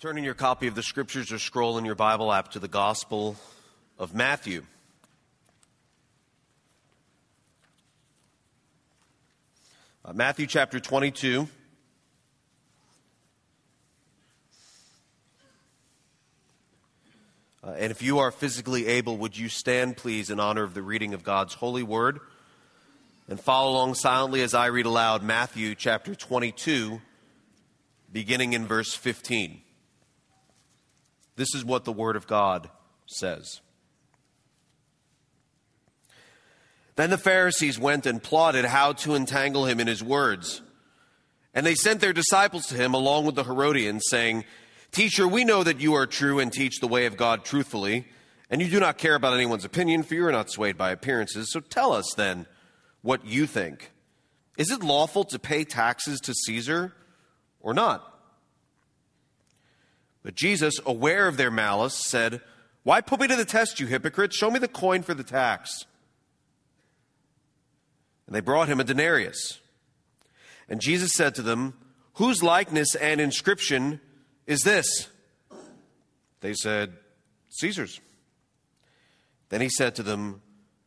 Turn in your copy of the scriptures or scroll in your Bible app to the Gospel of Matthew. Uh, Matthew chapter 22. Uh, and if you are physically able, would you stand, please, in honor of the reading of God's holy word? And follow along silently as I read aloud Matthew chapter 22, beginning in verse 15. This is what the Word of God says. Then the Pharisees went and plotted how to entangle him in his words. And they sent their disciples to him along with the Herodians, saying, Teacher, we know that you are true and teach the way of God truthfully, and you do not care about anyone's opinion, for you are not swayed by appearances. So tell us then what you think. Is it lawful to pay taxes to Caesar or not? But Jesus, aware of their malice, said, Why put me to the test, you hypocrites? Show me the coin for the tax. And they brought him a denarius. And Jesus said to them, Whose likeness and inscription is this? They said, Caesar's. Then he said to them,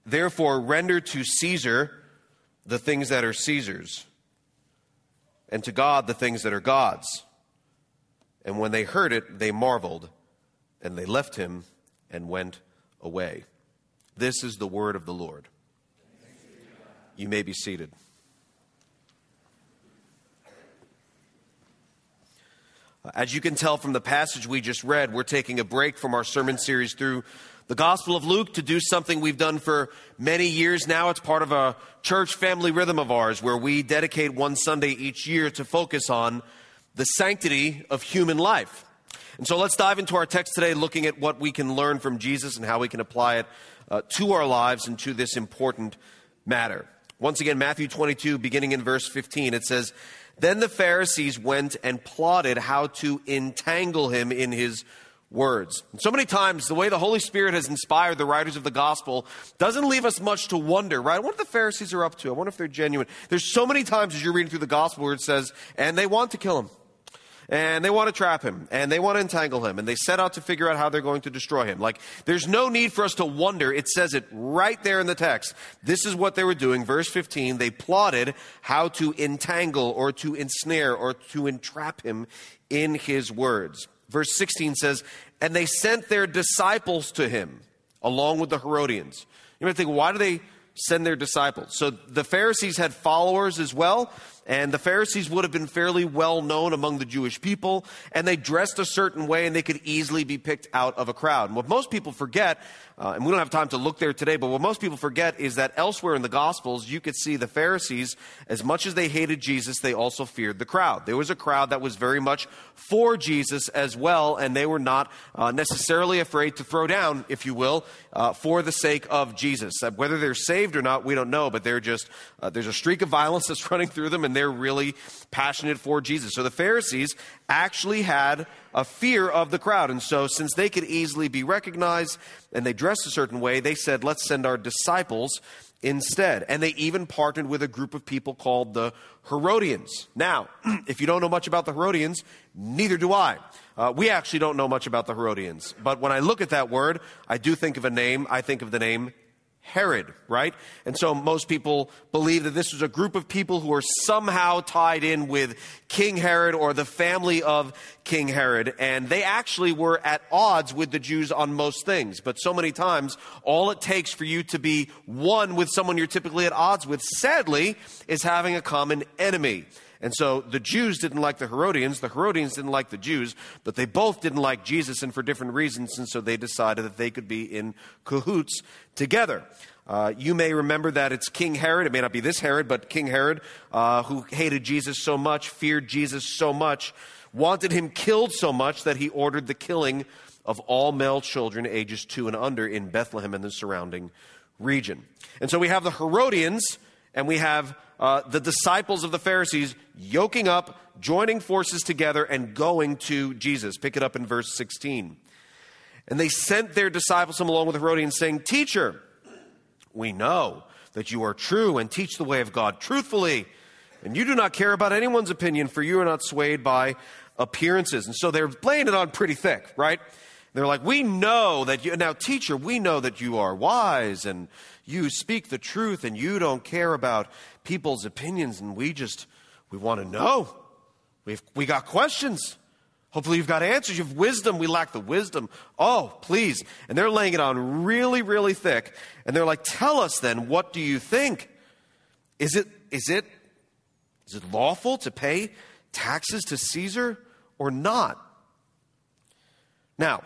Therefore, render to Caesar the things that are Caesar's, and to God the things that are God's. And when they heard it, they marveled, and they left him and went away. This is the word of the Lord. You may be seated. As you can tell from the passage we just read, we're taking a break from our sermon series through the Gospel of Luke to do something we've done for many years now. It's part of a church family rhythm of ours where we dedicate one Sunday each year to focus on the sanctity of human life. And so let's dive into our text today, looking at what we can learn from Jesus and how we can apply it uh, to our lives and to this important matter. Once again, Matthew 22, beginning in verse 15, it says, Then the Pharisees went and plotted how to entangle him in his words. And so many times, the way the Holy Spirit has inspired the writers of the gospel doesn't leave us much to wonder, right? What the Pharisees are up to. I wonder if they're genuine. There's so many times as you're reading through the gospel where it says, and they want to kill him and they want to trap him and they want to entangle him and they set out to figure out how they're going to destroy him. Like, there's no need for us to wonder. It says it right there in the text. This is what they were doing. Verse 15, they plotted how to entangle or to ensnare or to entrap him in his words. Verse 16 says, and they sent their disciples to him along with the Herodians. You might think, why do they send their disciples? So the Pharisees had followers as well. And the Pharisees would have been fairly well known among the Jewish people, and they dressed a certain way and they could easily be picked out of a crowd. And what most people forget uh, and we don't have time to look there today, but what most people forget is that elsewhere in the Gospels, you could see the Pharisees, as much as they hated Jesus, they also feared the crowd. There was a crowd that was very much for Jesus as well, and they were not uh, necessarily afraid to throw down, if you will, uh, for the sake of Jesus. Uh, whether they're saved or not, we don't know, but they're just, uh, there's a streak of violence that's running through them, and they're really passionate for Jesus. So the Pharisees actually had a fear of the crowd. And so, since they could easily be recognized and they dressed a certain way, they said, let's send our disciples instead. And they even partnered with a group of people called the Herodians. Now, if you don't know much about the Herodians, neither do I. Uh, we actually don't know much about the Herodians. But when I look at that word, I do think of a name. I think of the name Herod, right? And so most people believe that this was a group of people who were somehow tied in with King Herod or the family of King Herod. And they actually were at odds with the Jews on most things. But so many times, all it takes for you to be one with someone you're typically at odds with, sadly, is having a common enemy. And so the Jews didn't like the Herodians, the Herodians didn't like the Jews, but they both didn't like Jesus and for different reasons, and so they decided that they could be in cahoots together. Uh, you may remember that it's King Herod, it may not be this Herod, but King Herod, uh, who hated Jesus so much, feared Jesus so much, wanted him killed so much that he ordered the killing of all male children ages two and under in Bethlehem and the surrounding region. And so we have the Herodians and we have uh, the disciples of the Pharisees yoking up, joining forces together, and going to Jesus. Pick it up in verse 16. And they sent their disciples along with Herodians, saying, Teacher, we know that you are true and teach the way of God truthfully, and you do not care about anyone's opinion, for you are not swayed by appearances. And so they're laying it on pretty thick, right? They're like, we know that you, now teacher, we know that you are wise and you speak the truth and you don't care about people's opinions and we just, we want to know. We've, we got questions. Hopefully you've got answers. You have wisdom. We lack the wisdom. Oh, please. And they're laying it on really, really thick. And they're like, tell us then, what do you think? Is it, is it, is it lawful to pay taxes to Caesar or not? Now,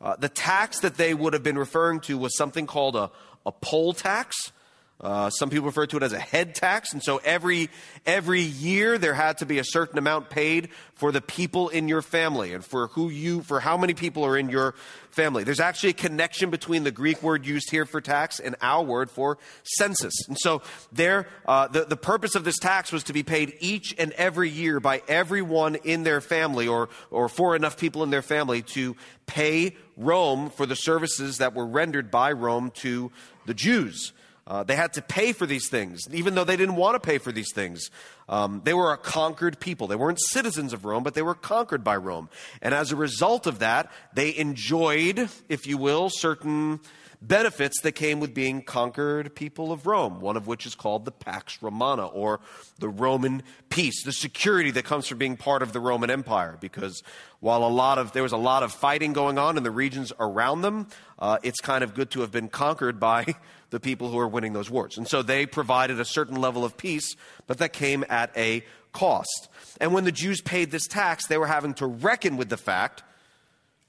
uh, the tax that they would have been referring to was something called a, a poll tax. Uh, some people refer to it as a head tax, and so every every year there had to be a certain amount paid for the people in your family and for who you for how many people are in your family. There's actually a connection between the Greek word used here for tax and our word for census, and so there uh, the the purpose of this tax was to be paid each and every year by everyone in their family or or for enough people in their family to pay Rome for the services that were rendered by Rome to the Jews. Uh, they had to pay for these things, even though they didn't want to pay for these things. Um, they were a conquered people. They weren't citizens of Rome, but they were conquered by Rome. And as a result of that, they enjoyed, if you will, certain benefits that came with being conquered people of Rome, one of which is called the Pax Romana, or the Roman peace, the security that comes from being part of the Roman Empire. Because while a lot of there was a lot of fighting going on in the regions around them, uh, it's kind of good to have been conquered by the people who are winning those wars. And so they provided a certain level of peace, but that came at a cost. And when the Jews paid this tax, they were having to reckon with the fact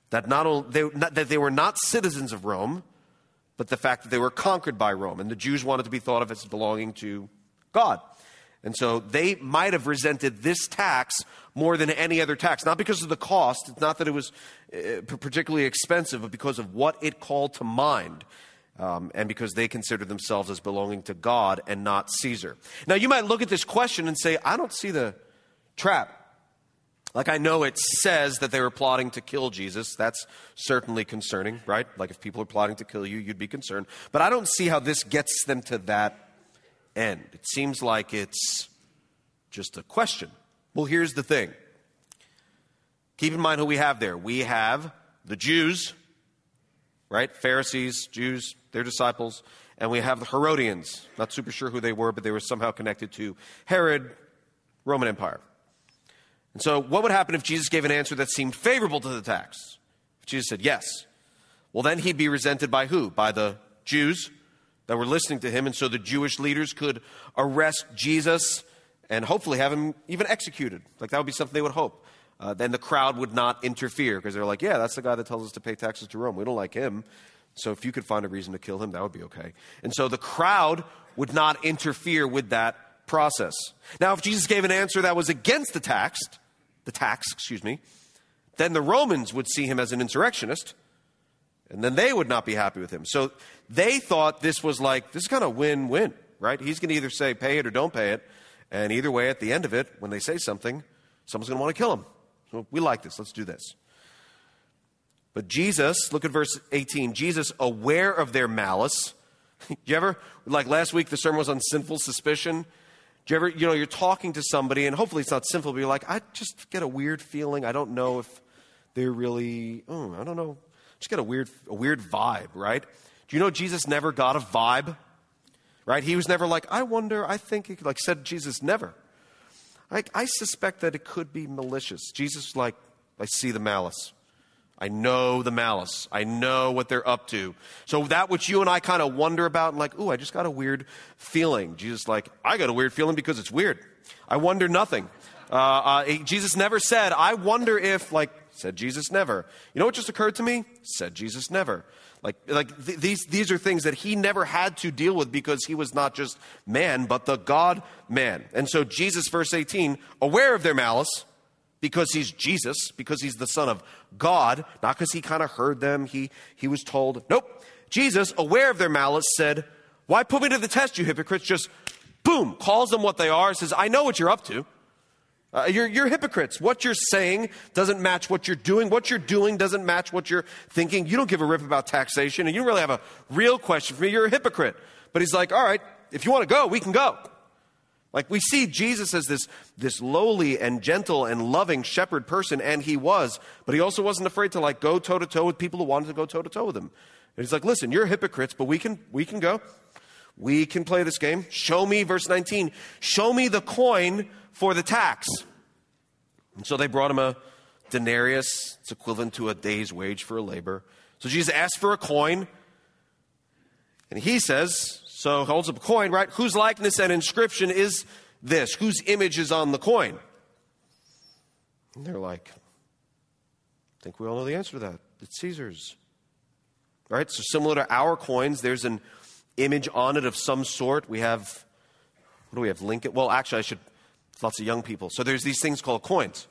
that not only they, not, that they were not citizens of Rome, but the fact that they were conquered by Rome. And the Jews wanted to be thought of as belonging to God. And so they might have resented this tax more than any other tax, not because of the cost, it's not that it was uh, particularly expensive, but because of what it called to mind um, and because they considered themselves as belonging to God and not Caesar. Now, you might look at this question and say, I don't see the trap. Like, I know it says that they were plotting to kill Jesus. That's certainly concerning, right? Like, if people are plotting to kill you, you'd be concerned. But I don't see how this gets them to that end. It seems like it's just a question. Well, here's the thing keep in mind who we have there. We have the Jews, right? Pharisees, Jews, their disciples, and we have the Herodians. Not super sure who they were, but they were somehow connected to Herod, Roman Empire. And so, what would happen if Jesus gave an answer that seemed favorable to the tax? If Jesus said yes, well, then he'd be resented by who? By the Jews that were listening to him, and so the Jewish leaders could arrest Jesus and hopefully have him even executed. Like that would be something they would hope. Uh, then the crowd would not interfere because they're like, yeah, that's the guy that tells us to pay taxes to Rome. We don't like him. So if you could find a reason to kill him, that would be okay. And so the crowd would not interfere with that process. Now, if Jesus gave an answer that was against the tax, the tax, excuse me, then the Romans would see him as an insurrectionist, and then they would not be happy with him. So they thought this was like, this is kind of win win, right? He's going to either say pay it or don't pay it. And either way, at the end of it, when they say something, someone's going to want to kill him. So we like this. Let's do this. But Jesus, look at verse 18. Jesus, aware of their malice. You ever, like last week, the sermon was on sinful suspicion. You ever, you know, you're talking to somebody, and hopefully it's not sinful, but you're like, I just get a weird feeling. I don't know if they're really, oh, I don't know. Just get a weird, a weird vibe, right? Do you know Jesus never got a vibe? Right? He was never like, I wonder, I think, like said Jesus never. I, I suspect that it could be malicious. Jesus, like, I see the malice. I know the malice. I know what they're up to. So that which you and I kind of wonder about and like, ooh, I just got a weird feeling. Jesus like, I got a weird feeling because it's weird. I wonder nothing. Uh, uh, Jesus never said, I wonder if, like, said Jesus never. You know what just occurred to me? Said Jesus never. Like, like th- these, these are things that he never had to deal with because he was not just man, but the God man. And so Jesus, verse 18, aware of their malice, because he's Jesus, because he's the Son of God, not because he kind of heard them. He, he was told, nope. Jesus, aware of their malice, said, Why put me to the test, you hypocrites? Just boom, calls them what they are, says, I know what you're up to. Uh, you're, you're hypocrites. What you're saying doesn't match what you're doing. What you're doing doesn't match what you're thinking. You don't give a rip about taxation, and you don't really have a real question for me. You're a hypocrite. But he's like, all right, if you want to go, we can go. Like we see Jesus as this, this lowly and gentle and loving shepherd person, and he was, but he also wasn't afraid to like go toe to toe with people who wanted to go toe to toe with him. And he's like, listen, you're hypocrites, but we can we can go. We can play this game. Show me, verse 19, show me the coin for the tax. And so they brought him a denarius. It's equivalent to a day's wage for a labor. So Jesus asked for a coin. And he says, so holds up a coin, right? Whose likeness and inscription is this? Whose image is on the coin? And they're like, I think we all know the answer to that. It's Caesar's. Right? So similar to our coins, there's an image on it of some sort. We have, what do we have? Lincoln? Well, actually, I should, lots of young people. So there's these things called coins.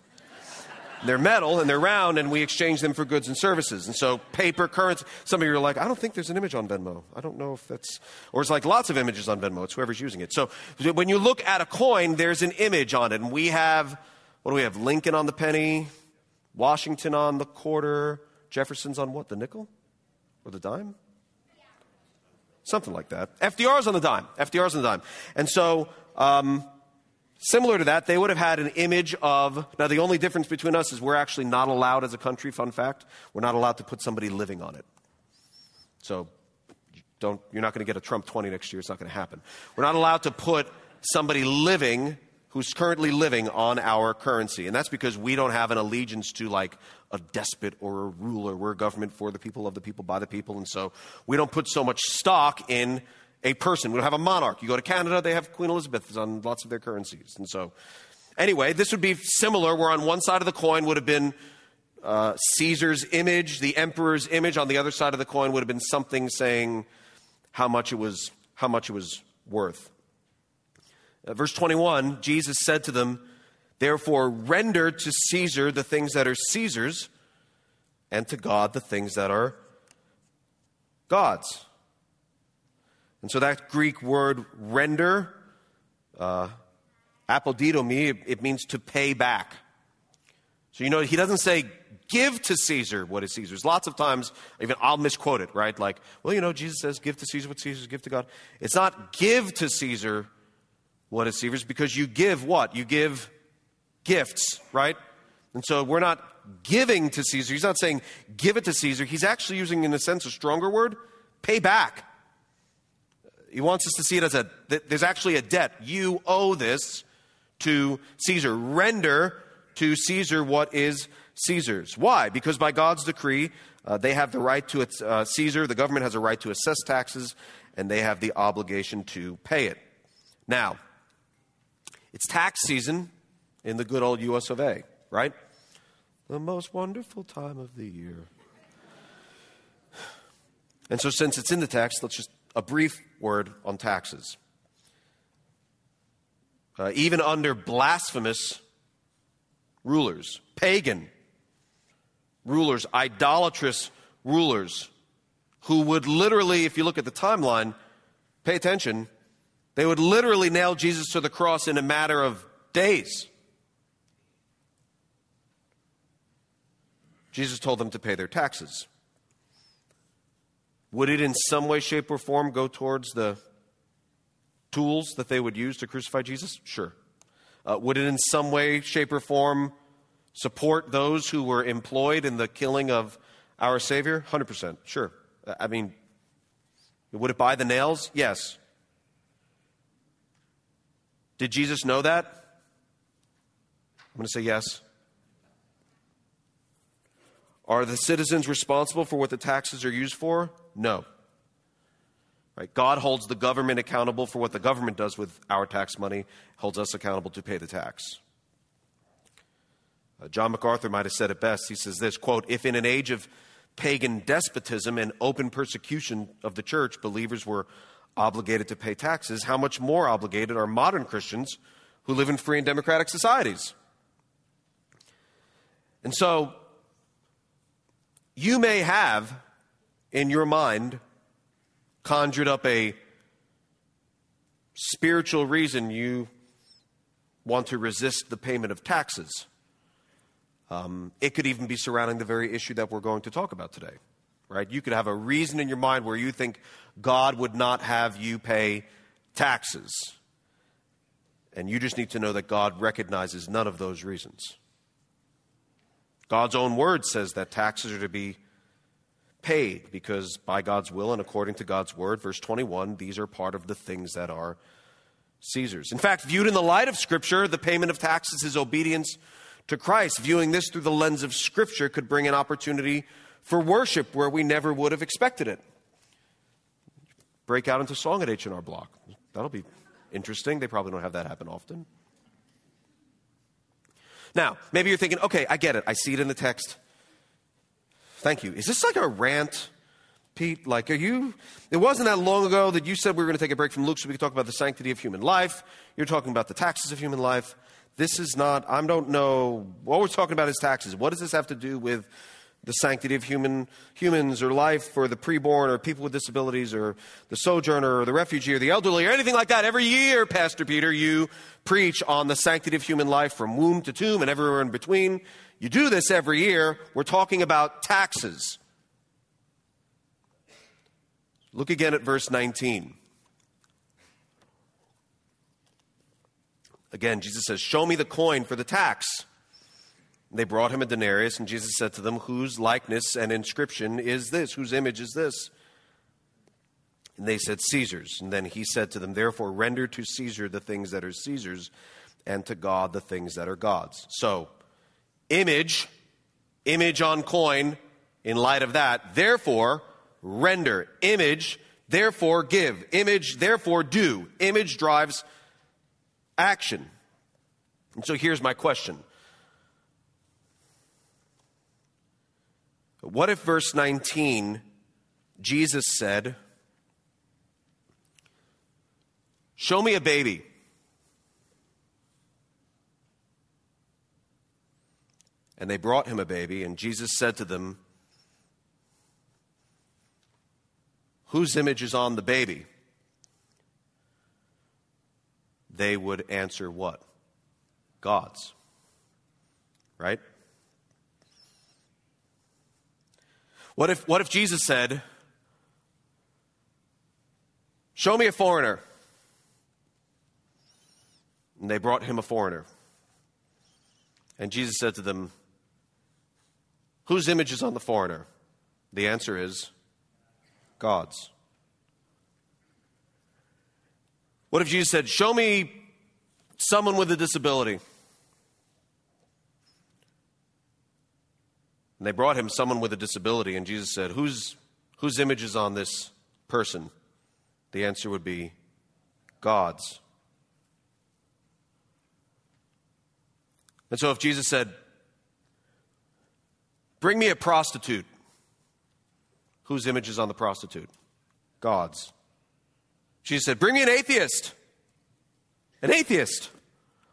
They're metal and they're round, and we exchange them for goods and services. And so, paper, currency. Some of you are like, I don't think there's an image on Venmo. I don't know if that's. Or it's like lots of images on Venmo. It's whoever's using it. So, when you look at a coin, there's an image on it. And we have, what do we have? Lincoln on the penny, Washington on the quarter, Jefferson's on what? The nickel? Or the dime? Something like that. FDR's on the dime. FDR's on the dime. And so, um, Similar to that, they would have had an image of. Now, the only difference between us is we're actually not allowed as a country, fun fact, we're not allowed to put somebody living on it. So, don't, you're not going to get a Trump 20 next year. It's not going to happen. We're not allowed to put somebody living who's currently living on our currency. And that's because we don't have an allegiance to like a despot or a ruler. We're a government for the people, of the people, by the people. And so we don't put so much stock in a person. We don't have a monarch. You go to Canada, they have Queen Elizabeth on lots of their currencies. And so, anyway, this would be similar, where on one side of the coin would have been uh, Caesar's image, the emperor's image. On the other side of the coin would have been something saying how much it was, how much it was worth. Uh, verse 21 Jesus said to them, Therefore, render to Caesar the things that are Caesar's, and to God the things that are God's. And so that Greek word render, uh, apodidomi, it, it means to pay back. So you know, he doesn't say give to Caesar what is Caesar's. Lots of times, even I'll misquote it, right? Like, well, you know, Jesus says give to Caesar what Caesar's, give to God. It's not give to Caesar what is Caesar's because you give what? You give gifts, right? And so we're not giving to Caesar. He's not saying give it to Caesar. He's actually using, in a sense, a stronger word pay back. He wants us to see it as a, there's actually a debt. You owe this to Caesar. Render to Caesar what is Caesar's. Why? Because by God's decree, uh, they have the right to, uh, Caesar, the government has a right to assess taxes, and they have the obligation to pay it. Now, it's tax season in the good old US of A, right? The most wonderful time of the year. And so, since it's in the text, let's just a brief word on taxes. Uh, even under blasphemous rulers, pagan rulers, idolatrous rulers, who would literally, if you look at the timeline, pay attention, they would literally nail Jesus to the cross in a matter of days. Jesus told them to pay their taxes. Would it in some way, shape, or form go towards the tools that they would use to crucify Jesus? Sure. Uh, would it in some way, shape, or form support those who were employed in the killing of our Savior? 100%. Sure. I mean, would it buy the nails? Yes. Did Jesus know that? I'm going to say yes. Are the citizens responsible for what the taxes are used for? No. Right? God holds the government accountable for what the government does with our tax money, holds us accountable to pay the tax. Uh, John MacArthur might have said it best. He says this quote, If in an age of pagan despotism and open persecution of the church, believers were obligated to pay taxes, how much more obligated are modern Christians who live in free and democratic societies? And so, you may have in your mind conjured up a spiritual reason you want to resist the payment of taxes. Um, it could even be surrounding the very issue that we're going to talk about today, right? You could have a reason in your mind where you think God would not have you pay taxes. And you just need to know that God recognizes none of those reasons. God's own word says that taxes are to be paid because by God's will and according to God's word, verse 21, these are part of the things that are Caesar's. In fact, viewed in the light of Scripture, the payment of taxes is obedience to Christ. Viewing this through the lens of Scripture could bring an opportunity for worship where we never would have expected it. Break out into song at H&R Block. That'll be interesting. They probably don't have that happen often. Now, maybe you're thinking, okay, I get it. I see it in the text. Thank you. Is this like a rant, Pete? Like, are you? It wasn't that long ago that you said we were going to take a break from Luke so we could talk about the sanctity of human life. You're talking about the taxes of human life. This is not, I don't know, what we're talking about is taxes. What does this have to do with the sanctity of human, humans or life or the preborn or people with disabilities or the sojourner or the refugee or the elderly or anything like that. Every year, Pastor Peter, you preach on the sanctity of human life from womb to tomb and everywhere in between. You do this every year. We're talking about taxes. Look again at verse 19. Again, Jesus says, Show me the coin for the tax. They brought him a denarius, and Jesus said to them, Whose likeness and inscription is this? Whose image is this? And they said, Caesar's. And then he said to them, Therefore, render to Caesar the things that are Caesar's, and to God the things that are God's. So, image, image on coin, in light of that, therefore, render. Image, therefore, give. Image, therefore, do. Image drives action. And so here's my question What if verse 19, Jesus said, Show me a baby. And they brought him a baby, and Jesus said to them, Whose image is on the baby? They would answer what? God's. Right? What if, what if Jesus said, Show me a foreigner? And they brought him a foreigner. And Jesus said to them, Whose image is on the foreigner? The answer is God's. What if Jesus said, Show me someone with a disability? And they brought him someone with a disability, and Jesus said, Whose, whose image is on this person? The answer would be God's. And so if Jesus said, Bring me a prostitute, whose image is on the prostitute? God's. Jesus said, Bring me an atheist. An atheist.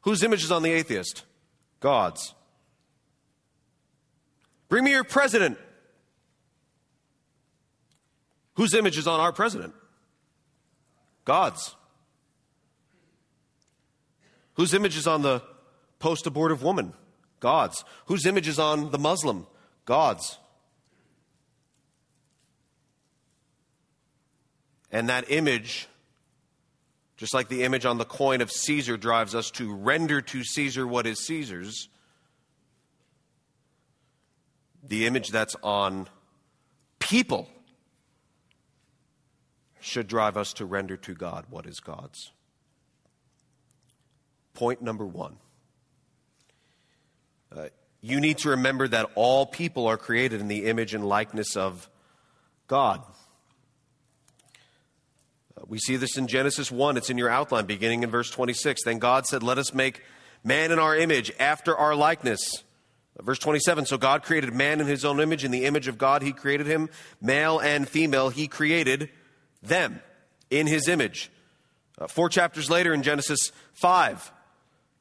Whose image is on the atheist? God's. Bring me your president. Whose image is on our president? God's. Whose image is on the post abortive woman? God's. Whose image is on the Muslim? God's. And that image, just like the image on the coin of Caesar, drives us to render to Caesar what is Caesar's the image that's on people should drive us to render to God what is God's. Point number one. Uh, you need to remember that all people are created in the image and likeness of God. Uh, we see this in Genesis 1. It's in your outline, beginning in verse 26. Then God said, Let us make man in our image, after our likeness. Verse 27 So God created man in his own image. In the image of God, he created him. Male and female, he created them in his image. Uh, four chapters later in Genesis 5,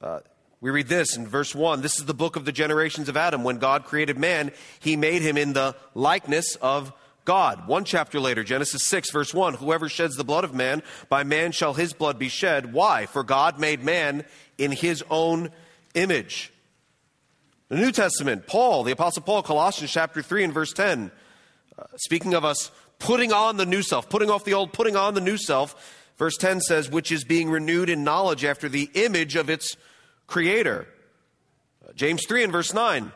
uh, we read this in verse 1. This is the book of the generations of Adam. When God created man, he made him in the likeness of God. One chapter later, Genesis 6, verse 1 Whoever sheds the blood of man, by man shall his blood be shed. Why? For God made man in his own image. The New Testament, Paul, the Apostle Paul, Colossians chapter 3 and verse 10, uh, speaking of us putting on the new self, putting off the old, putting on the new self, Verse 10 says, which is being renewed in knowledge after the image of its creator. James 3 and verse 9.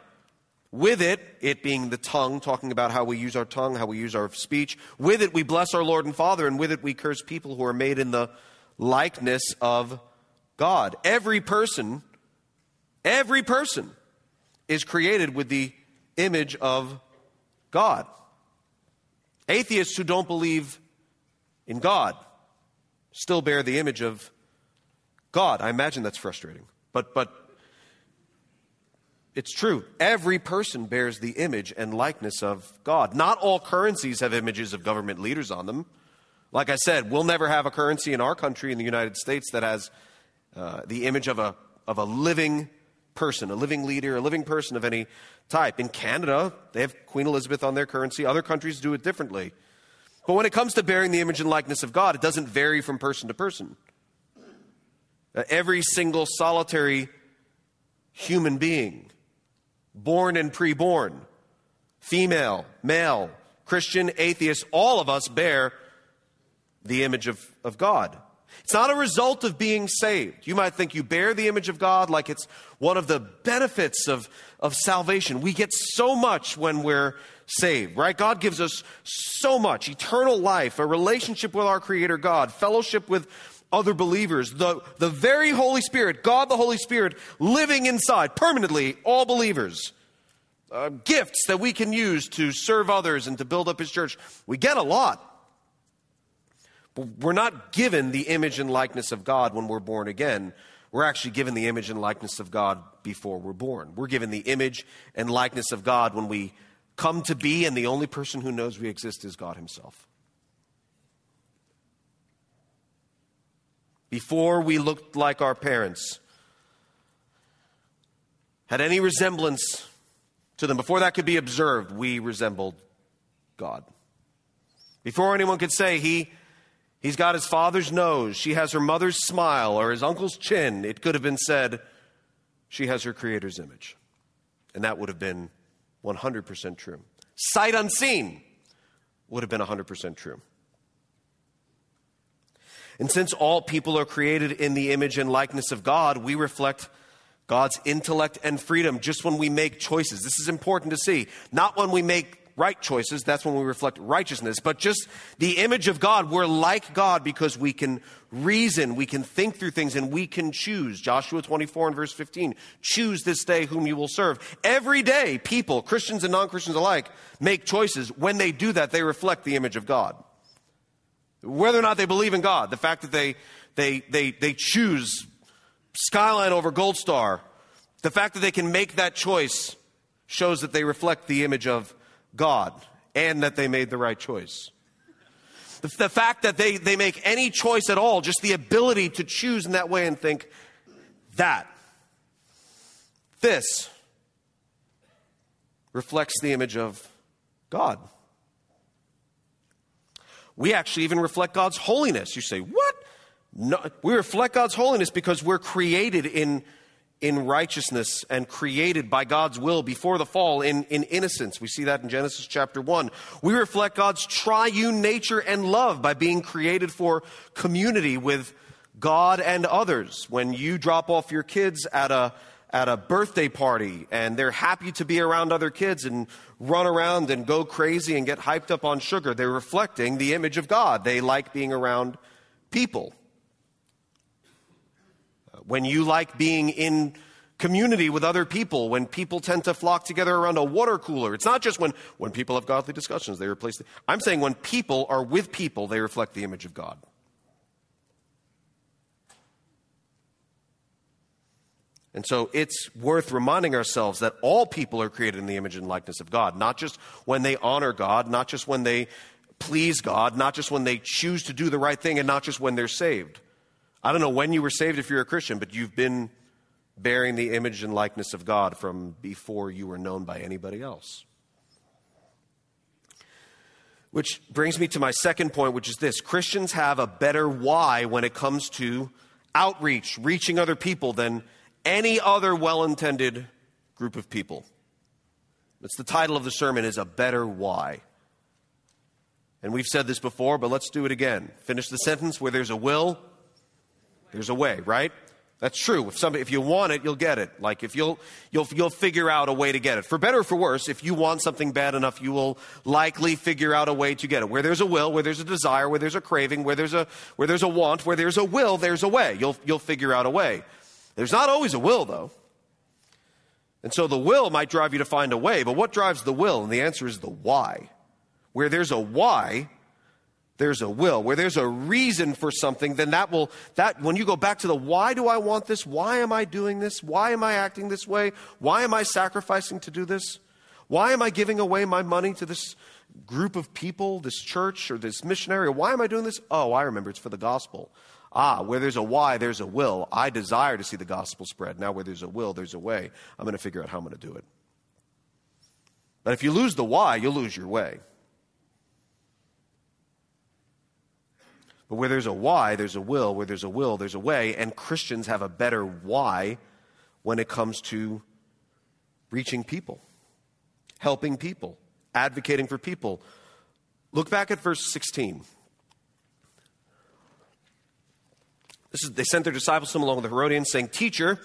With it, it being the tongue, talking about how we use our tongue, how we use our speech, with it we bless our Lord and Father, and with it we curse people who are made in the likeness of God. Every person, every person is created with the image of God. Atheists who don't believe in God still bear the image of God. I imagine that's frustrating. But, but it's true. Every person bears the image and likeness of God. Not all currencies have images of government leaders on them. Like I said, we'll never have a currency in our country, in the United States, that has uh, the image of a, of a living person, a living leader, a living person of any type. In Canada, they have Queen Elizabeth on their currency. Other countries do it differently. But when it comes to bearing the image and likeness of God, it doesn't vary from person to person. Uh, every single solitary human being, born and preborn, female, male, Christian, atheist, all of us bear the image of, of God. It's not a result of being saved. You might think you bear the image of God like it's one of the benefits of, of salvation. We get so much when we're saved, right? God gives us so much eternal life, a relationship with our Creator God, fellowship with other believers, the, the very Holy Spirit, God the Holy Spirit, living inside permanently all believers. Uh, gifts that we can use to serve others and to build up His church. We get a lot. But We're not given the image and likeness of God when we're born again. We're actually given the image and likeness of God before we're born. We're given the image and likeness of God when we come to be, and the only person who knows we exist is God Himself. Before we looked like our parents, had any resemblance to them, before that could be observed, we resembled God. Before anyone could say, He He's got his father's nose. She has her mother's smile or his uncle's chin. It could have been said, she has her creator's image. And that would have been 100% true. Sight unseen would have been 100% true. And since all people are created in the image and likeness of God, we reflect God's intellect and freedom just when we make choices. This is important to see. Not when we make right choices. That's when we reflect righteousness. But just the image of God, we're like God because we can reason, we can think through things, and we can choose. Joshua 24 and verse 15 choose this day whom you will serve. Every day, people, Christians and non Christians alike, make choices. When they do that, they reflect the image of God. Whether or not they believe in God, the fact that they, they, they, they choose Skyline over Gold Star, the fact that they can make that choice shows that they reflect the image of God and that they made the right choice. The, the, fact that they, they make any choice at all, just the ability to choose in that way and think, that, this reflects the image of God. We actually even reflect God's holiness. You say, what? No, we reflect God's holiness because we're created in in righteousness and created by God's will before the fall in, in innocence. We see that in Genesis chapter 1. We reflect God's triune nature and love by being created for community with God and others. When you drop off your kids at a at a birthday party and they're happy to be around other kids and run around and go crazy and get hyped up on sugar, they're reflecting the image of God. They like being around people when you like being in community with other people, when people tend to flock together around a water cooler. It's not just when, when people have godly discussions, they replace the, I'm saying when people are with people, they reflect the image of God. And so it's worth reminding ourselves that all people are created in the image and likeness of God, not just when they honor God, not just when they please God, not just when they choose to do the right thing, and not just when they're saved. I don't know when you were saved if you're a Christian, but you've been bearing the image and likeness of God from before you were known by anybody else. Which brings me to my second point, which is this Christians have a better why when it comes to outreach, reaching other people, than any other well intended group of people. It's the title of the sermon is A Better Why. And we've said this before, but let's do it again. Finish the sentence where there's a will, there's a way, right? That's true. If somebody, if you want it, you'll get it. Like if you'll, you'll, you'll figure out a way to get it. For better or for worse, if you want something bad enough, you will likely figure out a way to get it. Where there's a will, where there's a desire, where there's a craving, where there's a, where there's a want, where there's a will, there's a way. You'll, you'll figure out a way. There's not always a will though. And so the will might drive you to find a way, but what drives the will? And the answer is the why. Where there's a why, there's a will. Where there's a reason for something, then that will, that, when you go back to the why do I want this? Why am I doing this? Why am I acting this way? Why am I sacrificing to do this? Why am I giving away my money to this group of people, this church, or this missionary? Why am I doing this? Oh, I remember it's for the gospel. Ah, where there's a why, there's a will. I desire to see the gospel spread. Now, where there's a will, there's a way. I'm going to figure out how I'm going to do it. But if you lose the why, you'll lose your way. But where there's a why, there's a will. Where there's a will, there's a way. And Christians have a better why when it comes to reaching people, helping people, advocating for people. Look back at verse 16. This is, they sent their disciples him along with the Herodians, saying, Teacher,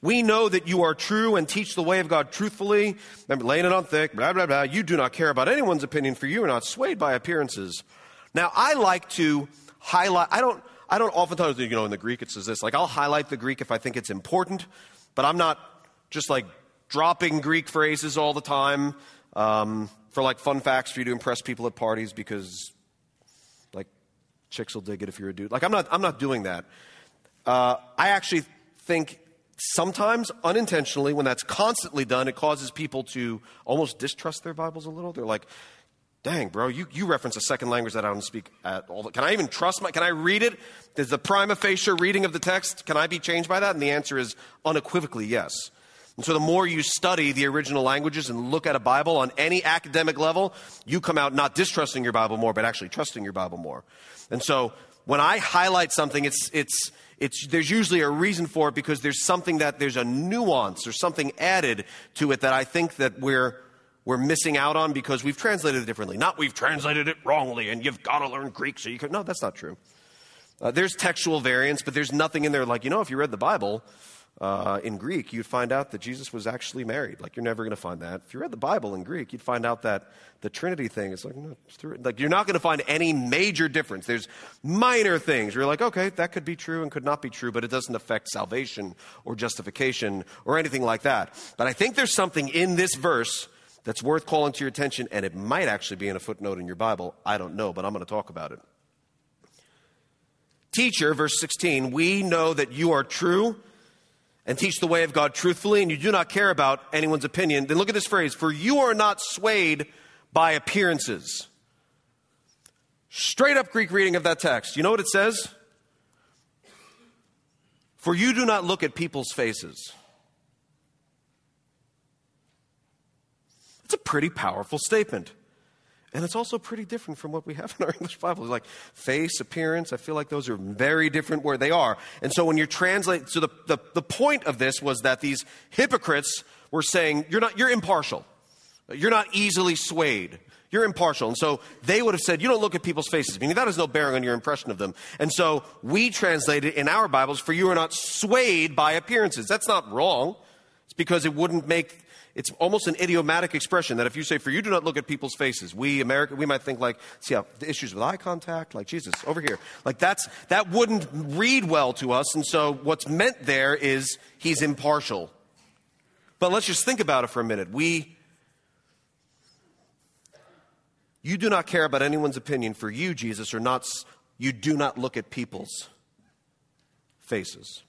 we know that you are true and teach the way of God truthfully. Remember, laying it on thick, blah, blah, blah. You do not care about anyone's opinion, for you are not swayed by appearances. Now, I like to highlight, I don't, I don't oftentimes, you know, in the Greek it says this, like I'll highlight the Greek if I think it's important, but I'm not just like dropping Greek phrases all the time um, for like fun facts for you to impress people at parties because like chicks will dig it if you're a dude. Like I'm not, I'm not doing that. Uh, I actually think sometimes unintentionally, when that's constantly done, it causes people to almost distrust their Bibles a little. They're like, Dang, bro, you, you reference a second language that I don't speak at all. Can I even trust my, can I read it? Is the prima facie reading of the text, can I be changed by that? And the answer is unequivocally yes. And so the more you study the original languages and look at a Bible on any academic level, you come out not distrusting your Bible more, but actually trusting your Bible more. And so when I highlight something, it's, it's, it's, there's usually a reason for it because there's something that, there's a nuance or something added to it that I think that we're, we're missing out on because we've translated it differently. Not we've translated it wrongly and you've got to learn Greek so you can. No, that's not true. Uh, there's textual variance, but there's nothing in there like, you know, if you read the Bible uh, in Greek, you'd find out that Jesus was actually married. Like, you're never going to find that. If you read the Bible in Greek, you'd find out that the Trinity thing is like, no, like you're not going to find any major difference. There's minor things. You're like, okay, that could be true and could not be true, but it doesn't affect salvation or justification or anything like that. But I think there's something in this verse that's worth calling to your attention, and it might actually be in a footnote in your Bible. I don't know, but I'm going to talk about it. Teacher, verse 16, we know that you are true and teach the way of God truthfully, and you do not care about anyone's opinion. Then look at this phrase for you are not swayed by appearances. Straight up Greek reading of that text. You know what it says? For you do not look at people's faces. It's a pretty powerful statement. And it's also pretty different from what we have in our English Bible. Like face, appearance. I feel like those are very different where they are. And so when you're translating, so the, the, the point of this was that these hypocrites were saying, you're not, you're impartial. You're not easily swayed. You're impartial. And so they would have said, you don't look at people's faces, meaning that has no bearing on your impression of them. And so we translate it in our Bibles, for you are not swayed by appearances. That's not wrong. It's because it wouldn't make it's almost an idiomatic expression that if you say, for you do not look at people's faces, we America, we might think like, see how the issues with eye contact, like Jesus, over here. Like that's, that wouldn't read well to us. And so what's meant there is he's impartial. But let's just think about it for a minute. We, you do not care about anyone's opinion. For you, Jesus, or not, you do not look at people's faces.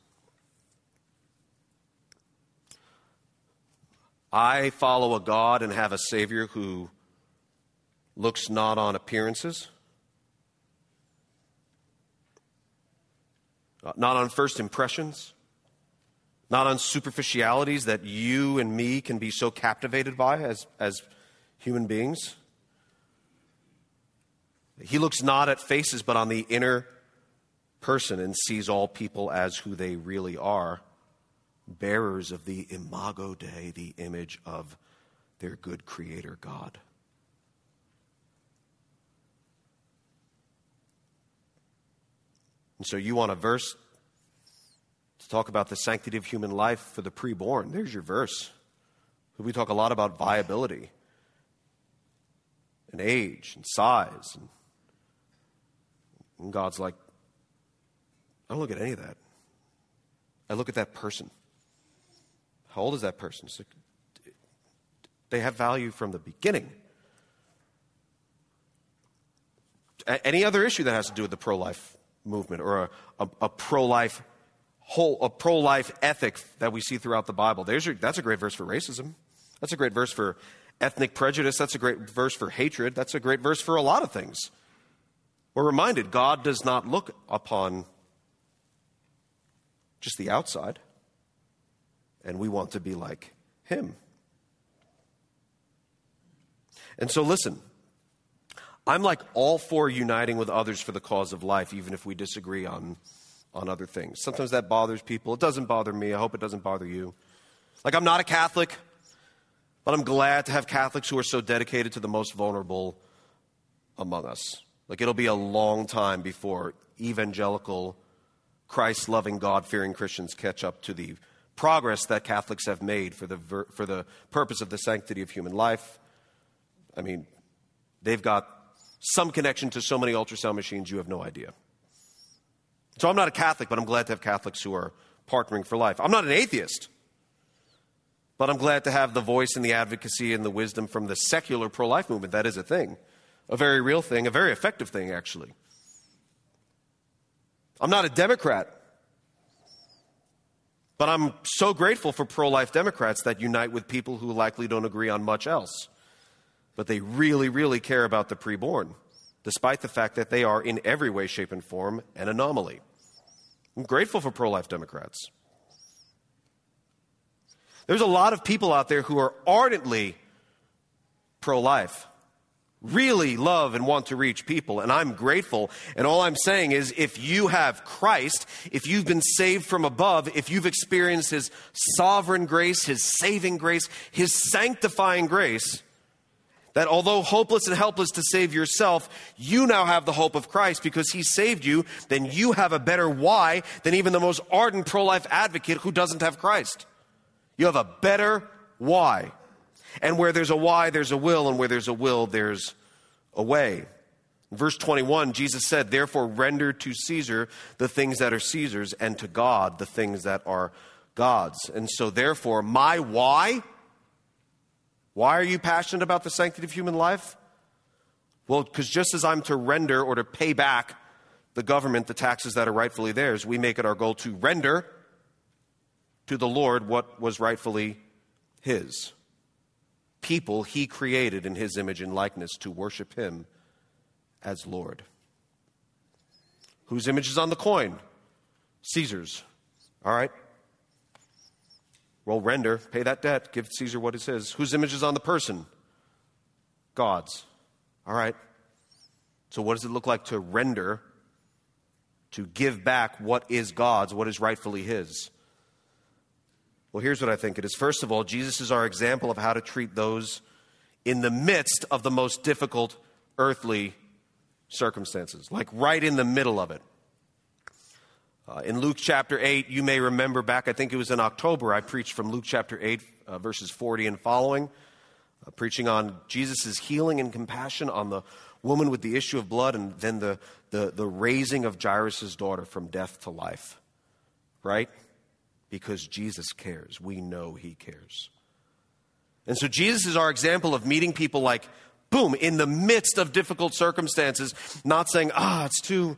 I follow a God and have a Savior who looks not on appearances, uh, not on first impressions, not on superficialities that you and me can be so captivated by as, as human beings. He looks not at faces, but on the inner person and sees all people as who they really are bearers of the imago Dei, the image of their good creator God. And so you want a verse to talk about the sanctity of human life for the preborn. There's your verse. We talk a lot about viability and age and size. And God's like, I don't look at any of that. I look at that person. How old is that person? Like, they have value from the beginning. any other issue that has to do with the pro life movement or a, a, a pro life whole a pro life ethic that we see throughout the Bible. Your, that's a great verse for racism. That's a great verse for ethnic prejudice. That's a great verse for hatred. That's a great verse for a lot of things. We're reminded God does not look upon just the outside, and we want to be like Him. And so, listen, I'm like all for uniting with others for the cause of life, even if we disagree on, on other things. Sometimes that bothers people. It doesn't bother me. I hope it doesn't bother you. Like, I'm not a Catholic, but I'm glad to have Catholics who are so dedicated to the most vulnerable among us. Like, it'll be a long time before evangelical, Christ loving, God fearing Christians catch up to the progress that Catholics have made for the, for the purpose of the sanctity of human life. I mean, they've got some connection to so many ultrasound machines you have no idea. So I'm not a Catholic, but I'm glad to have Catholics who are partnering for life. I'm not an atheist, but I'm glad to have the voice and the advocacy and the wisdom from the secular pro life movement. That is a thing, a very real thing, a very effective thing, actually. I'm not a Democrat, but I'm so grateful for pro life Democrats that unite with people who likely don't agree on much else but they really, really care about the preborn, despite the fact that they are in every way, shape, and form an anomaly. I'm grateful for pro life Democrats. There's a lot of people out there who are ardently pro life, really love and want to reach people, and I'm grateful. And all I'm saying is if you have Christ, if you've been saved from above, if you've experienced His sovereign grace, His saving grace, His sanctifying grace, that although hopeless and helpless to save yourself, you now have the hope of Christ because he saved you, then you have a better why than even the most ardent pro life advocate who doesn't have Christ. You have a better why. And where there's a why, there's a will, and where there's a will, there's a way. Verse 21, Jesus said, Therefore, render to Caesar the things that are Caesar's, and to God the things that are God's. And so, therefore, my why why are you passionate about the sanctity of human life? Well, because just as I'm to render or to pay back the government the taxes that are rightfully theirs, we make it our goal to render to the Lord what was rightfully His. People He created in His image and likeness to worship Him as Lord. Whose image is on the coin? Caesar's. All right? Well, render, pay that debt, give Caesar what is his. Whose image is on the person? God's. All right. So, what does it look like to render, to give back what is God's, what is rightfully his? Well, here's what I think it is. First of all, Jesus is our example of how to treat those in the midst of the most difficult earthly circumstances, like right in the middle of it. Uh, in Luke chapter 8, you may remember back, I think it was in October, I preached from Luke chapter 8, uh, verses 40 and following, uh, preaching on Jesus' healing and compassion on the woman with the issue of blood and then the, the, the raising of Jairus' daughter from death to life. Right? Because Jesus cares. We know he cares. And so Jesus is our example of meeting people like, boom, in the midst of difficult circumstances, not saying, ah, it's too,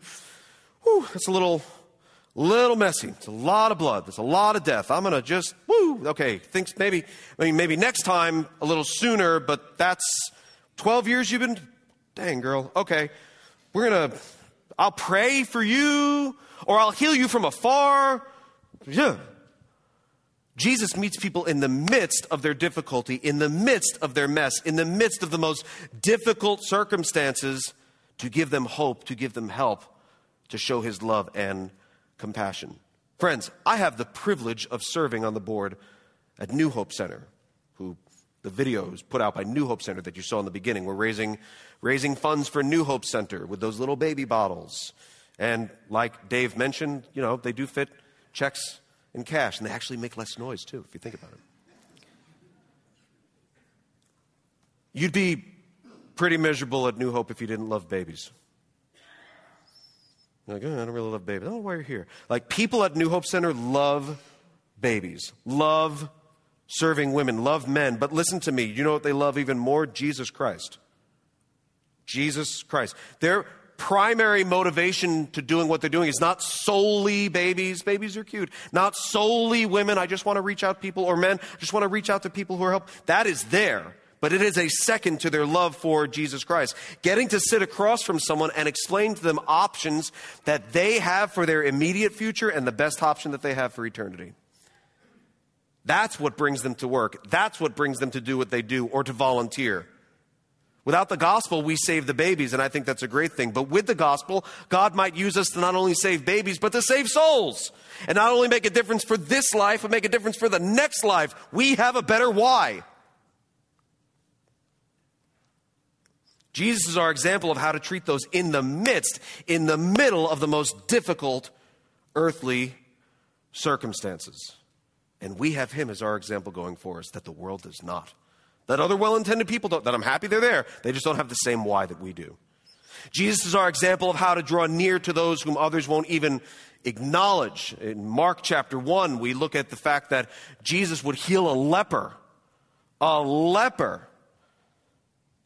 whew, it's a little little messy. It's a lot of blood. There's a lot of death. I'm going to just, woo, okay, thinks maybe, I mean, maybe next time a little sooner, but that's 12 years you've been, dang girl, okay. We're going to, I'll pray for you or I'll heal you from afar. Yeah. Jesus meets people in the midst of their difficulty, in the midst of their mess, in the midst of the most difficult circumstances to give them hope, to give them help, to show his love and compassion. Friends, I have the privilege of serving on the board at New Hope Center, who the videos put out by New Hope Center that you saw in the beginning. We're raising, raising funds for New Hope Center with those little baby bottles. And like Dave mentioned, you know, they do fit checks in cash, and they actually make less noise too, if you think about it. You'd be pretty miserable at New Hope if you didn't love babies. You're like, oh, I don't really love babies. I don't know why you're here? Like, people at New Hope Center love babies, love serving women, love men. But listen to me, you know what they love even more? Jesus Christ. Jesus Christ. Their primary motivation to doing what they're doing is not solely babies. Babies are cute. Not solely women. I just want to reach out to people, or men. I just want to reach out to people who are help. That is there but it is a second to their love for Jesus Christ. Getting to sit across from someone and explain to them options that they have for their immediate future and the best option that they have for eternity. That's what brings them to work. That's what brings them to do what they do or to volunteer. Without the gospel, we save the babies, and I think that's a great thing. But with the gospel, God might use us to not only save babies, but to save souls. And not only make a difference for this life, but make a difference for the next life. We have a better why. Jesus is our example of how to treat those in the midst, in the middle of the most difficult earthly circumstances. And we have him as our example going for us that the world does not. That other well intended people don't, that I'm happy they're there. They just don't have the same why that we do. Jesus is our example of how to draw near to those whom others won't even acknowledge. In Mark chapter 1, we look at the fact that Jesus would heal a leper. A leper.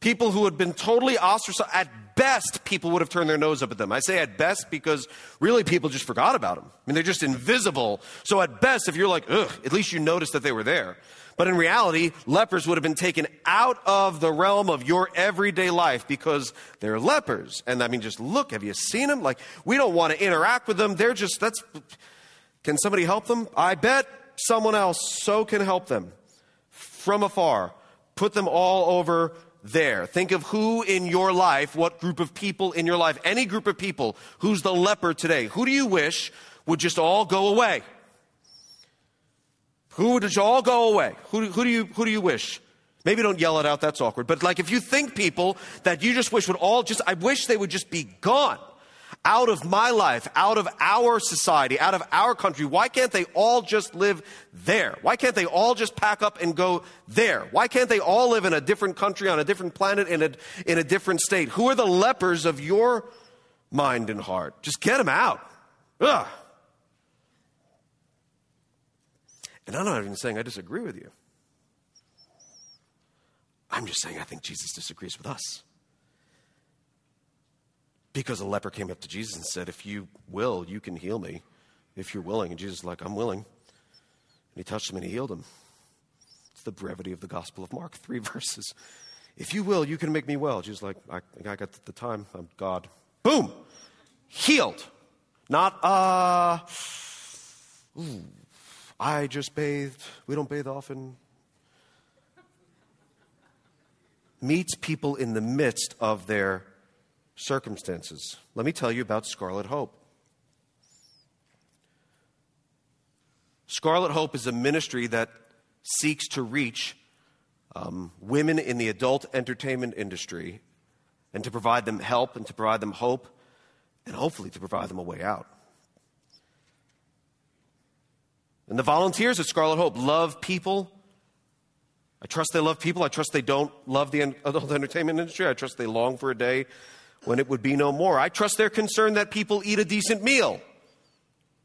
People who had been totally ostracized. At best, people would have turned their nose up at them. I say at best because really people just forgot about them. I mean, they're just invisible. So at best, if you're like, ugh, at least you noticed that they were there. But in reality, lepers would have been taken out of the realm of your everyday life because they're lepers. And I mean, just look, have you seen them? Like, we don't want to interact with them. They're just, that's, can somebody help them? I bet someone else so can help them from afar. Put them all over there. Think of who in your life, what group of people in your life, any group of people, who's the leper today. Who do you wish would just all go away? Who would just all go away? Who, who, do you, who do you wish? Maybe don't yell it out, that's awkward. But like if you think people that you just wish would all just, I wish they would just be gone out of my life, out of our society, out of our country. Why can't they all just live there? Why can't they all just pack up and go there? Why can't they all live in a different country, on a different planet, in a, in a different state? Who are the lepers of your mind and heart? Just get them out. Ugh. And I'm not even saying I disagree with you. I'm just saying I think Jesus disagrees with us. Because a leper came up to Jesus and said, If you will, you can heal me. If you're willing. And Jesus is like, I'm willing. And he touched him and he healed him. It's the brevity of the Gospel of Mark, three verses. If you will, you can make me well. Jesus is like, I, I got the time. I'm God. Boom! Healed. Not, uh, ooh, I just bathed. We don't bathe often. Meets people in the midst of their circumstances. Let me tell you about Scarlet Hope. Scarlet Hope is a ministry that seeks to reach um, women in the adult entertainment industry and to provide them help and to provide them hope and hopefully to provide them a way out. And the volunteers at Scarlet Hope love people. I trust they love people. I trust they don't love the adult entertainment industry. I trust they long for a day when it would be no more. I trust they're concerned that people eat a decent meal.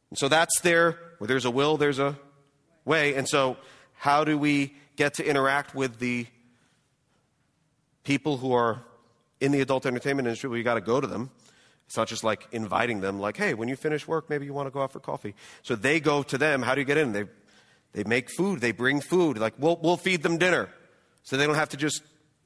And so that's their, where there's a will, there's a way. And so, how do we get to interact with the people who are in the adult entertainment industry? Well, you got to go to them. It's not just like inviting them, like, hey, when you finish work, maybe you want to go out for coffee. So they go to them. How do you get in? They, they make food. They bring food. Like, we'll, we'll feed them dinner. So they don't have to just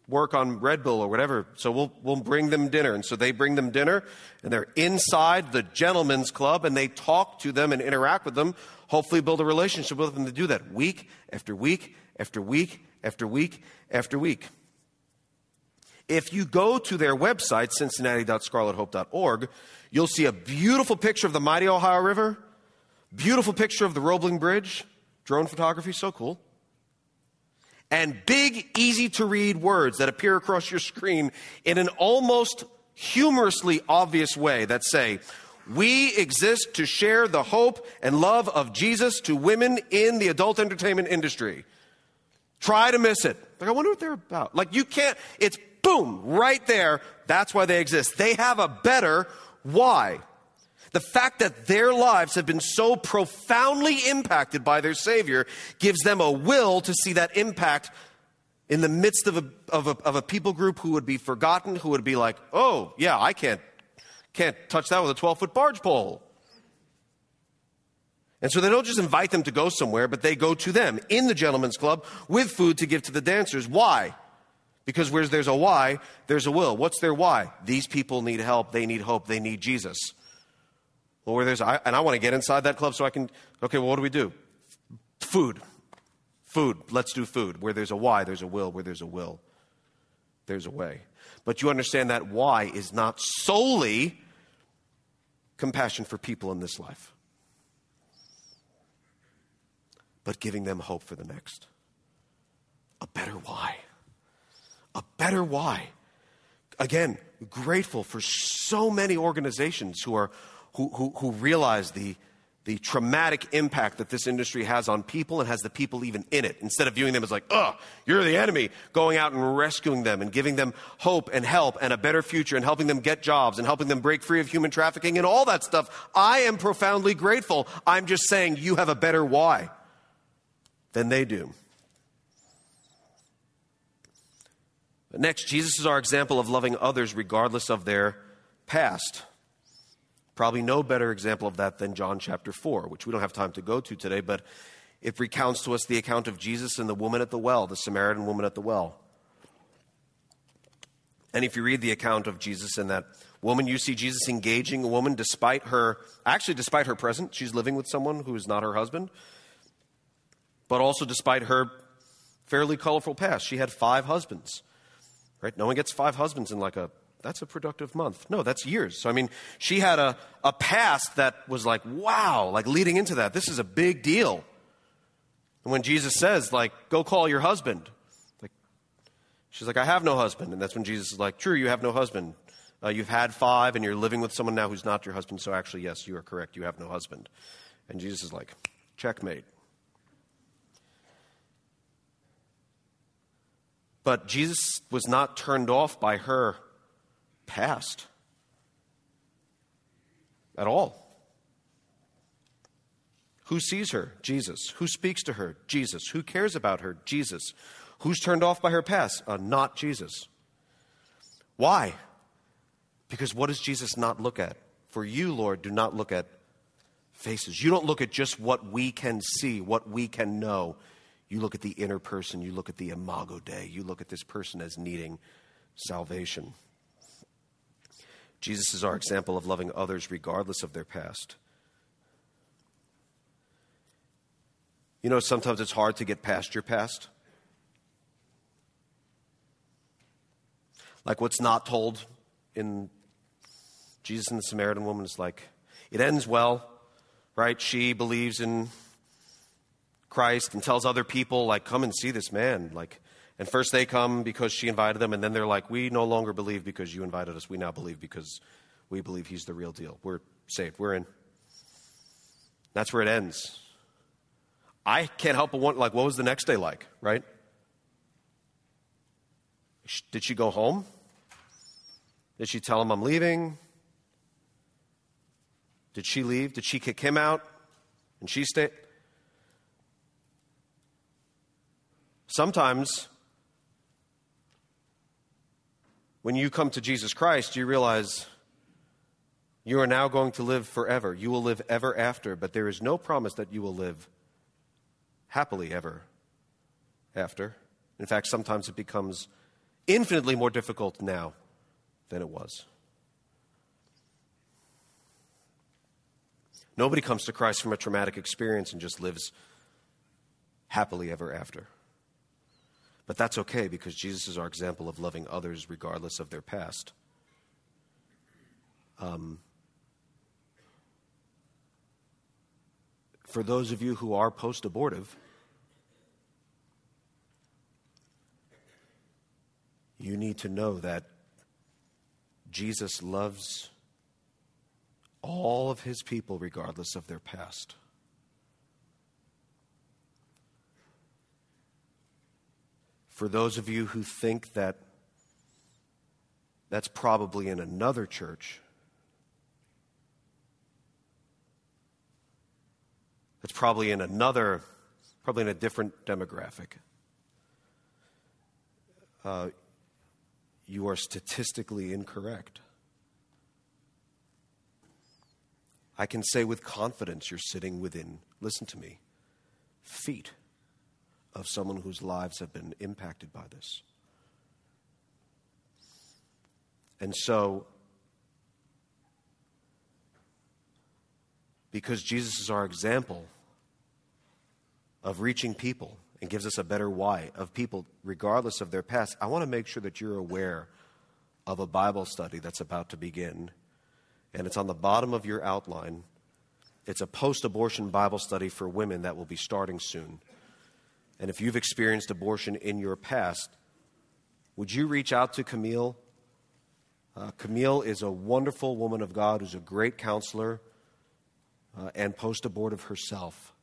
work on Red Bull or whatever. So we'll, we'll bring them dinner. And so they bring them dinner, and they're inside the gentlemen's club, and they talk to them and interact with them, hopefully build a relationship with them to do that week after week after week after week after week. If you go to their website, cincinnati.scarlethope.org, you'll see a beautiful picture of the mighty Ohio River, beautiful picture of the Roebling Bridge, drone photography, so cool and big, easy to read words that appear across your screen in an almost humorously obvious way that say, We exist to share the hope and love of Jesus to women in the adult entertainment industry. Try to miss it. Like, I wonder what they're about. Like, you can't, it's boom, right there. That's why they exist. They have a better why. The fact that their lives have been so profoundly impacted by their Savior gives them a will to see that impact in the midst of a, of a, of a people group who would be forgotten, who would be like, oh, yeah, I can't, can't touch that with a 12 foot barge pole. And so they don't just invite them to go somewhere, but they go to them in the gentleman's club with food to give to the dancers. Why? Because where there's a why, there's a will. What's their why? These people need help. They need hope. They need Jesus. Well, where there's, I, and I want to get inside that club so I can, okay, well, what do we do? Food. Food. Let's do food. Where there's a why, there's a will. Where there's a will, there's a way. But you understand that why is not solely compassion for people in this life but giving them hope for the next. A better why. A better why. Again, grateful for so many organizations who, are, who, who, who realize the, the traumatic impact that this industry has on people and has the people even in it. Instead of viewing them as like, oh, you're the enemy, going out and rescuing them and giving them hope and help and a better future and helping them get jobs and helping them break free of human trafficking and all that stuff. I am profoundly grateful. I'm just saying you have a better why than they do. Next, Jesus is our example of loving others regardless of their past. Probably no better example of that than John chapter 4, which we don't have time to go to today, but it recounts to us the account of Jesus and the woman at the well, the Samaritan woman at the well. And if you read the account of Jesus and that woman, you see Jesus engaging a woman despite her, actually, despite her presence. She's living with someone who is not her husband but also despite her fairly colorful past. She had five husbands, right? No one gets five husbands in like a, that's a productive month. No, that's years. So, I mean, she had a, a past that was like, wow, like leading into that, this is a big deal. And when Jesus says, like, go call your husband, like, she's like, I have no husband. And that's when Jesus is like, true, you have no husband. Uh, you've had five and you're living with someone now who's not your husband. So actually, yes, you are correct. You have no husband. And Jesus is like, checkmate. But Jesus was not turned off by her past at all. Who sees her? Jesus. Who speaks to her? Jesus. Who cares about her? Jesus. Who's turned off by her past? Uh, not Jesus. Why? Because what does Jesus not look at? For you, Lord, do not look at faces. You don't look at just what we can see, what we can know. You look at the inner person, you look at the imago Dei, you look at this person as needing salvation. Jesus is our example of loving others regardless of their past. You know, sometimes it's hard to get past your past. Like what's not told in Jesus and the Samaritan woman is like, it ends well, right? She believes in Christ and tells other people, like, come and see this man. Like, and first they come because she invited them, and then they're like, we no longer believe because you invited us. We now believe because we believe he's the real deal. We're saved. We're in. That's where it ends. I can't help but wonder, like, what was the next day like, right? Did she go home? Did she tell him I'm leaving? Did she leave? Did she kick him out? And she stayed? Sometimes, when you come to Jesus Christ, you realize you are now going to live forever. You will live ever after, but there is no promise that you will live happily ever after. In fact, sometimes it becomes infinitely more difficult now than it was. Nobody comes to Christ from a traumatic experience and just lives happily ever after. But that's okay because Jesus is our example of loving others regardless of their past. Um, for those of you who are post abortive, you need to know that Jesus loves all of his people, regardless of their past. For those of you who think that that's probably in another church, that's probably in another, probably in a different demographic. Uh, you are statistically incorrect. I can say with confidence you're sitting within, listen to me, feet of someone whose lives have been impacted by this. And so, because Jesus is our example of reaching people and gives us a better why of people, regardless of their past, I want to make sure that you're aware of a Bible study that's about to begin and it's on the bottom of your outline. It's a post abortion Bible study for women that will be starting soon. And if you've experienced abortion in your past, would you reach out to Camille? Uh, Camille is a wonderful woman of God who's a great counselor uh, and post abortive herself.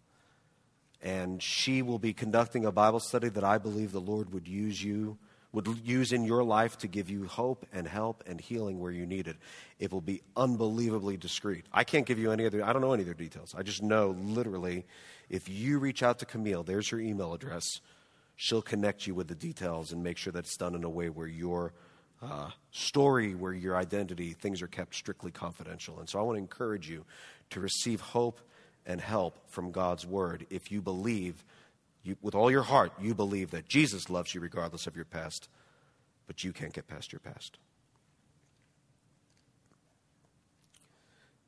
And she will be conducting a Bible study that I believe the Lord would use you would use in your life to give you hope and help and healing where you need it. It will be unbelievably discreet. I can't give you any other, I don't know any other details. I just know literally if you reach out to Camille, there's her email address. She'll connect you with the details and make sure that it's done in a way where your uh, story, where your identity, things are kept strictly confidential. And so I want to encourage you to receive hope and help from God's word if you believe you, with all your heart, you believe that Jesus loves you regardless of your past, but you can't get past your past.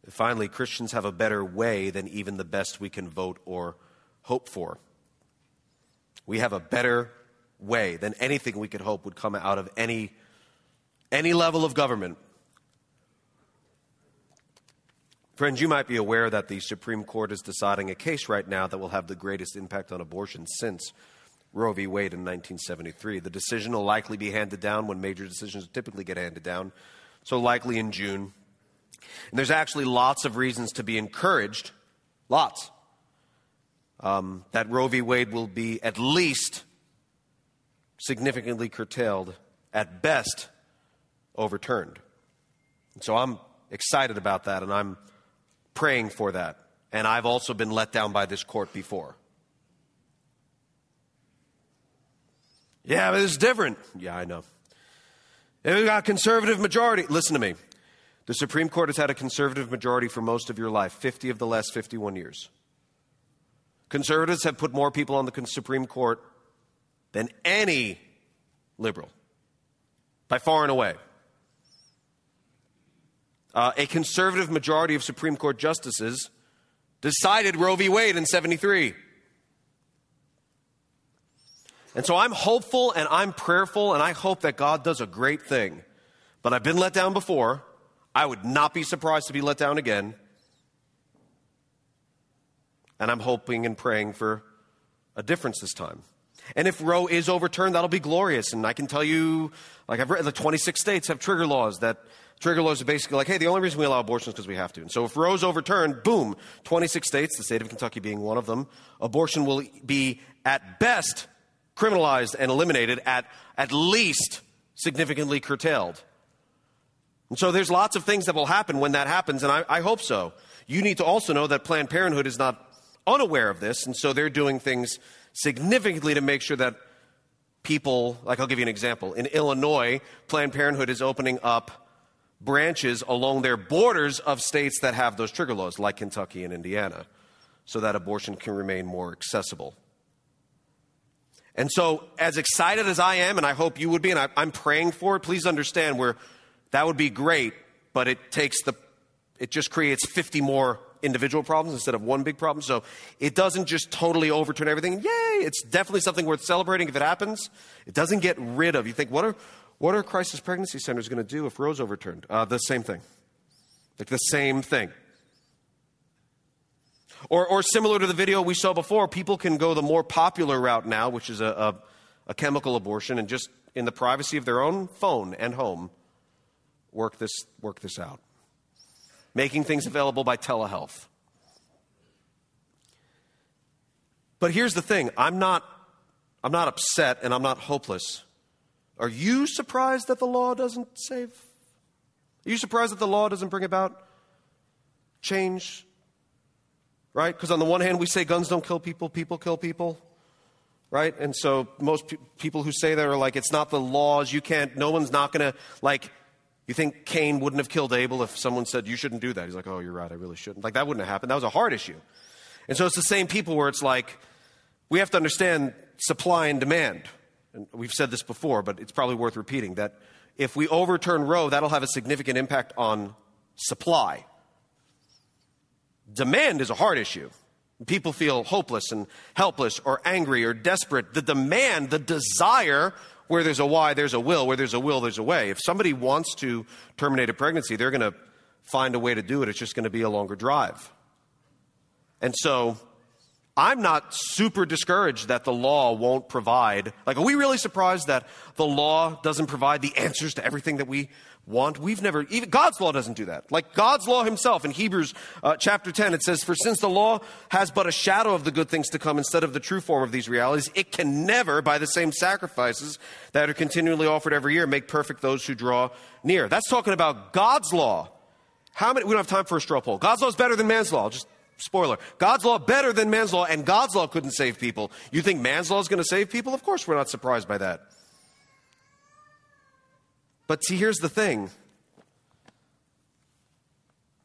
And finally, Christians have a better way than even the best we can vote or hope for. We have a better way than anything we could hope would come out of any, any level of government. Friends, you might be aware that the Supreme Court is deciding a case right now that will have the greatest impact on abortion since Roe v. Wade in 1973. The decision will likely be handed down when major decisions typically get handed down, so likely in June. And there's actually lots of reasons to be encouraged, lots, um, that Roe v. Wade will be at least significantly curtailed, at best overturned. And so I'm excited about that, and I'm praying for that. And I've also been let down by this court before. Yeah, but it's different. Yeah, I know. And we've got conservative majority. Listen to me. The Supreme Court has had a conservative majority for most of your life, 50 of the last 51 years. Conservatives have put more people on the Supreme Court than any liberal, by far and away. Uh, a conservative majority of Supreme Court justices decided Roe v. Wade in 73. And so I'm hopeful and I'm prayerful, and I hope that God does a great thing. But I've been let down before. I would not be surprised to be let down again. And I'm hoping and praying for a difference this time. And if Roe is overturned, that'll be glorious. And I can tell you, like I've read, the 26 states have trigger laws that trigger laws are basically like, hey, the only reason we allow abortion is because we have to. And so if Roe's overturned, boom, 26 states, the state of Kentucky being one of them, abortion will be at best criminalized and eliminated, at at least significantly curtailed. And so there's lots of things that will happen when that happens, and I, I hope so. You need to also know that Planned Parenthood is not unaware of this, and so they're doing things significantly to make sure that people, like I'll give you an example. In Illinois, Planned Parenthood is opening up branches along their borders of states that have those trigger laws, like Kentucky and Indiana, so that abortion can remain more accessible. And so, as excited as I am, and I hope you would be, and I, am praying for it, please understand where that would be great, but it takes the, it just creates 50 more individual problems instead of one big problem. So it doesn't just totally overturn everything. Yay! It's definitely something worth celebrating if it happens. It doesn't get rid of. You think, what are, what are crisis pregnancy centers going to do if Roe's overturned? Uh, the same thing. Like the same thing. Or, or similar to the video we saw before, people can go the more popular route now, which is a, a, a chemical abortion, and just in the privacy of their own phone and home, work this, work this out. making things available by telehealth. But here's the thing I'm not, I'm not upset and I'm not hopeless. Are you surprised that the law doesn't save? Are you surprised that the law doesn't bring about change? Right? Because on the one hand, we say guns don't kill people, people kill people. Right? And so most pe- people who say that are like, it's not the laws, you can't, no one's not going to, like, you think Cain wouldn't have killed Abel if someone said, you shouldn't do that? He's like, oh, you're right, I really shouldn't. Like, that wouldn't have happened. That was a hard issue. And so it's the same people where it's like, we have to understand supply and demand. And we've said this before, but it's probably worth repeating that if we overturn Roe, that'll have a significant impact on supply. Demand is a hard issue. People feel hopeless and helpless or angry or desperate. The demand, the desire, where there's a why, there's a will. Where there's a will, there's a way. If somebody wants to terminate a pregnancy, they're going to find a way to do it. It's just going to be a longer drive. And so I'm not super discouraged that the law won't provide. Like, are we really surprised that the law doesn't provide the answers to everything that we want? We've never, even God's law doesn't do that. Like, God's law himself in Hebrews uh, chapter 10, it says, For since the law has but a shadow of the good things to come instead of the true form of these realities, it can never, by the same sacrifices that are continually offered every year, make perfect those who draw near. That's talking about God's law. How many, we don't have time for a straw poll. God's law is better than man's law. Just Spoiler. God's law better than man's law, and God's law couldn't save people. You think man's law is going to save people? Of course, we're not surprised by that. But see, here's the thing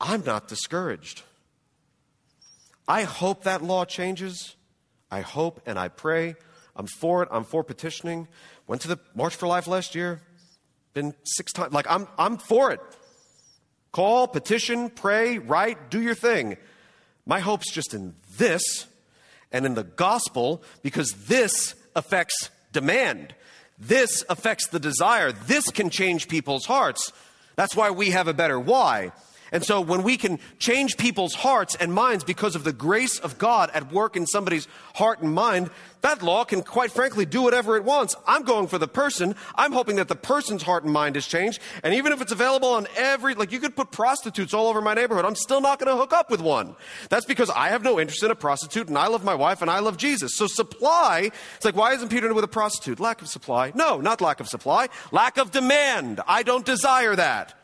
I'm not discouraged. I hope that law changes. I hope and I pray. I'm for it. I'm for petitioning. Went to the March for Life last year. Been six times. Like, I'm, I'm for it. Call, petition, pray, write, do your thing. My hope's just in this and in the gospel because this affects demand. This affects the desire. This can change people's hearts. That's why we have a better why. And so when we can change people's hearts and minds because of the grace of God at work in somebody's heart and mind, that law can quite frankly do whatever it wants. I'm going for the person. I'm hoping that the person's heart and mind is changed. And even if it's available on every, like you could put prostitutes all over my neighborhood, I'm still not going to hook up with one. That's because I have no interest in a prostitute and I love my wife and I love Jesus. So supply, it's like, why isn't Peter with a prostitute? Lack of supply. No, not lack of supply. Lack of demand. I don't desire that.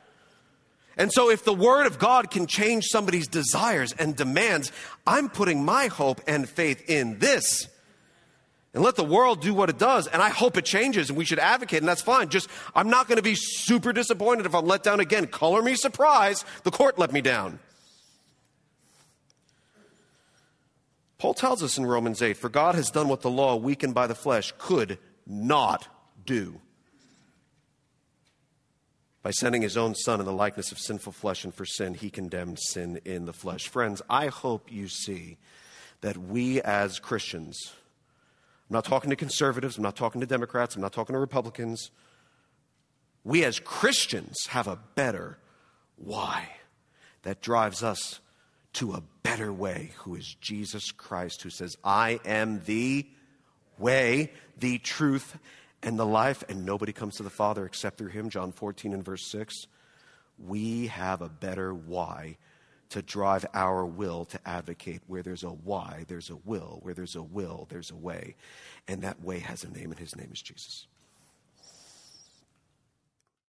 And so, if the Word of God can change somebody's desires and demands, I'm putting my hope and faith in this. And let the world do what it does. And I hope it changes and we should advocate, and that's fine. Just, I'm not going to be super disappointed if I'm let down again. Color me surprised. The court let me down. Paul tells us in Romans 8 For God has done what the law, weakened by the flesh, could not do by sending his own son in the likeness of sinful flesh, and for sin, he condemned sin in the flesh. Friends, I hope you see that we as Christians, I'm not talking to conservatives, I'm not talking to Democrats, I'm not talking to Republicans, we as Christians have a better why that drives us to a better way, who is Jesus Christ, who says, I am the way, the truth, and the life, and nobody comes to the Father except through him, John 14 and verse 6, we have a better why to drive our will to advocate. Where there's a why, there's a will. Where there's a will, there's a way. And that way has a name, and his name is Jesus.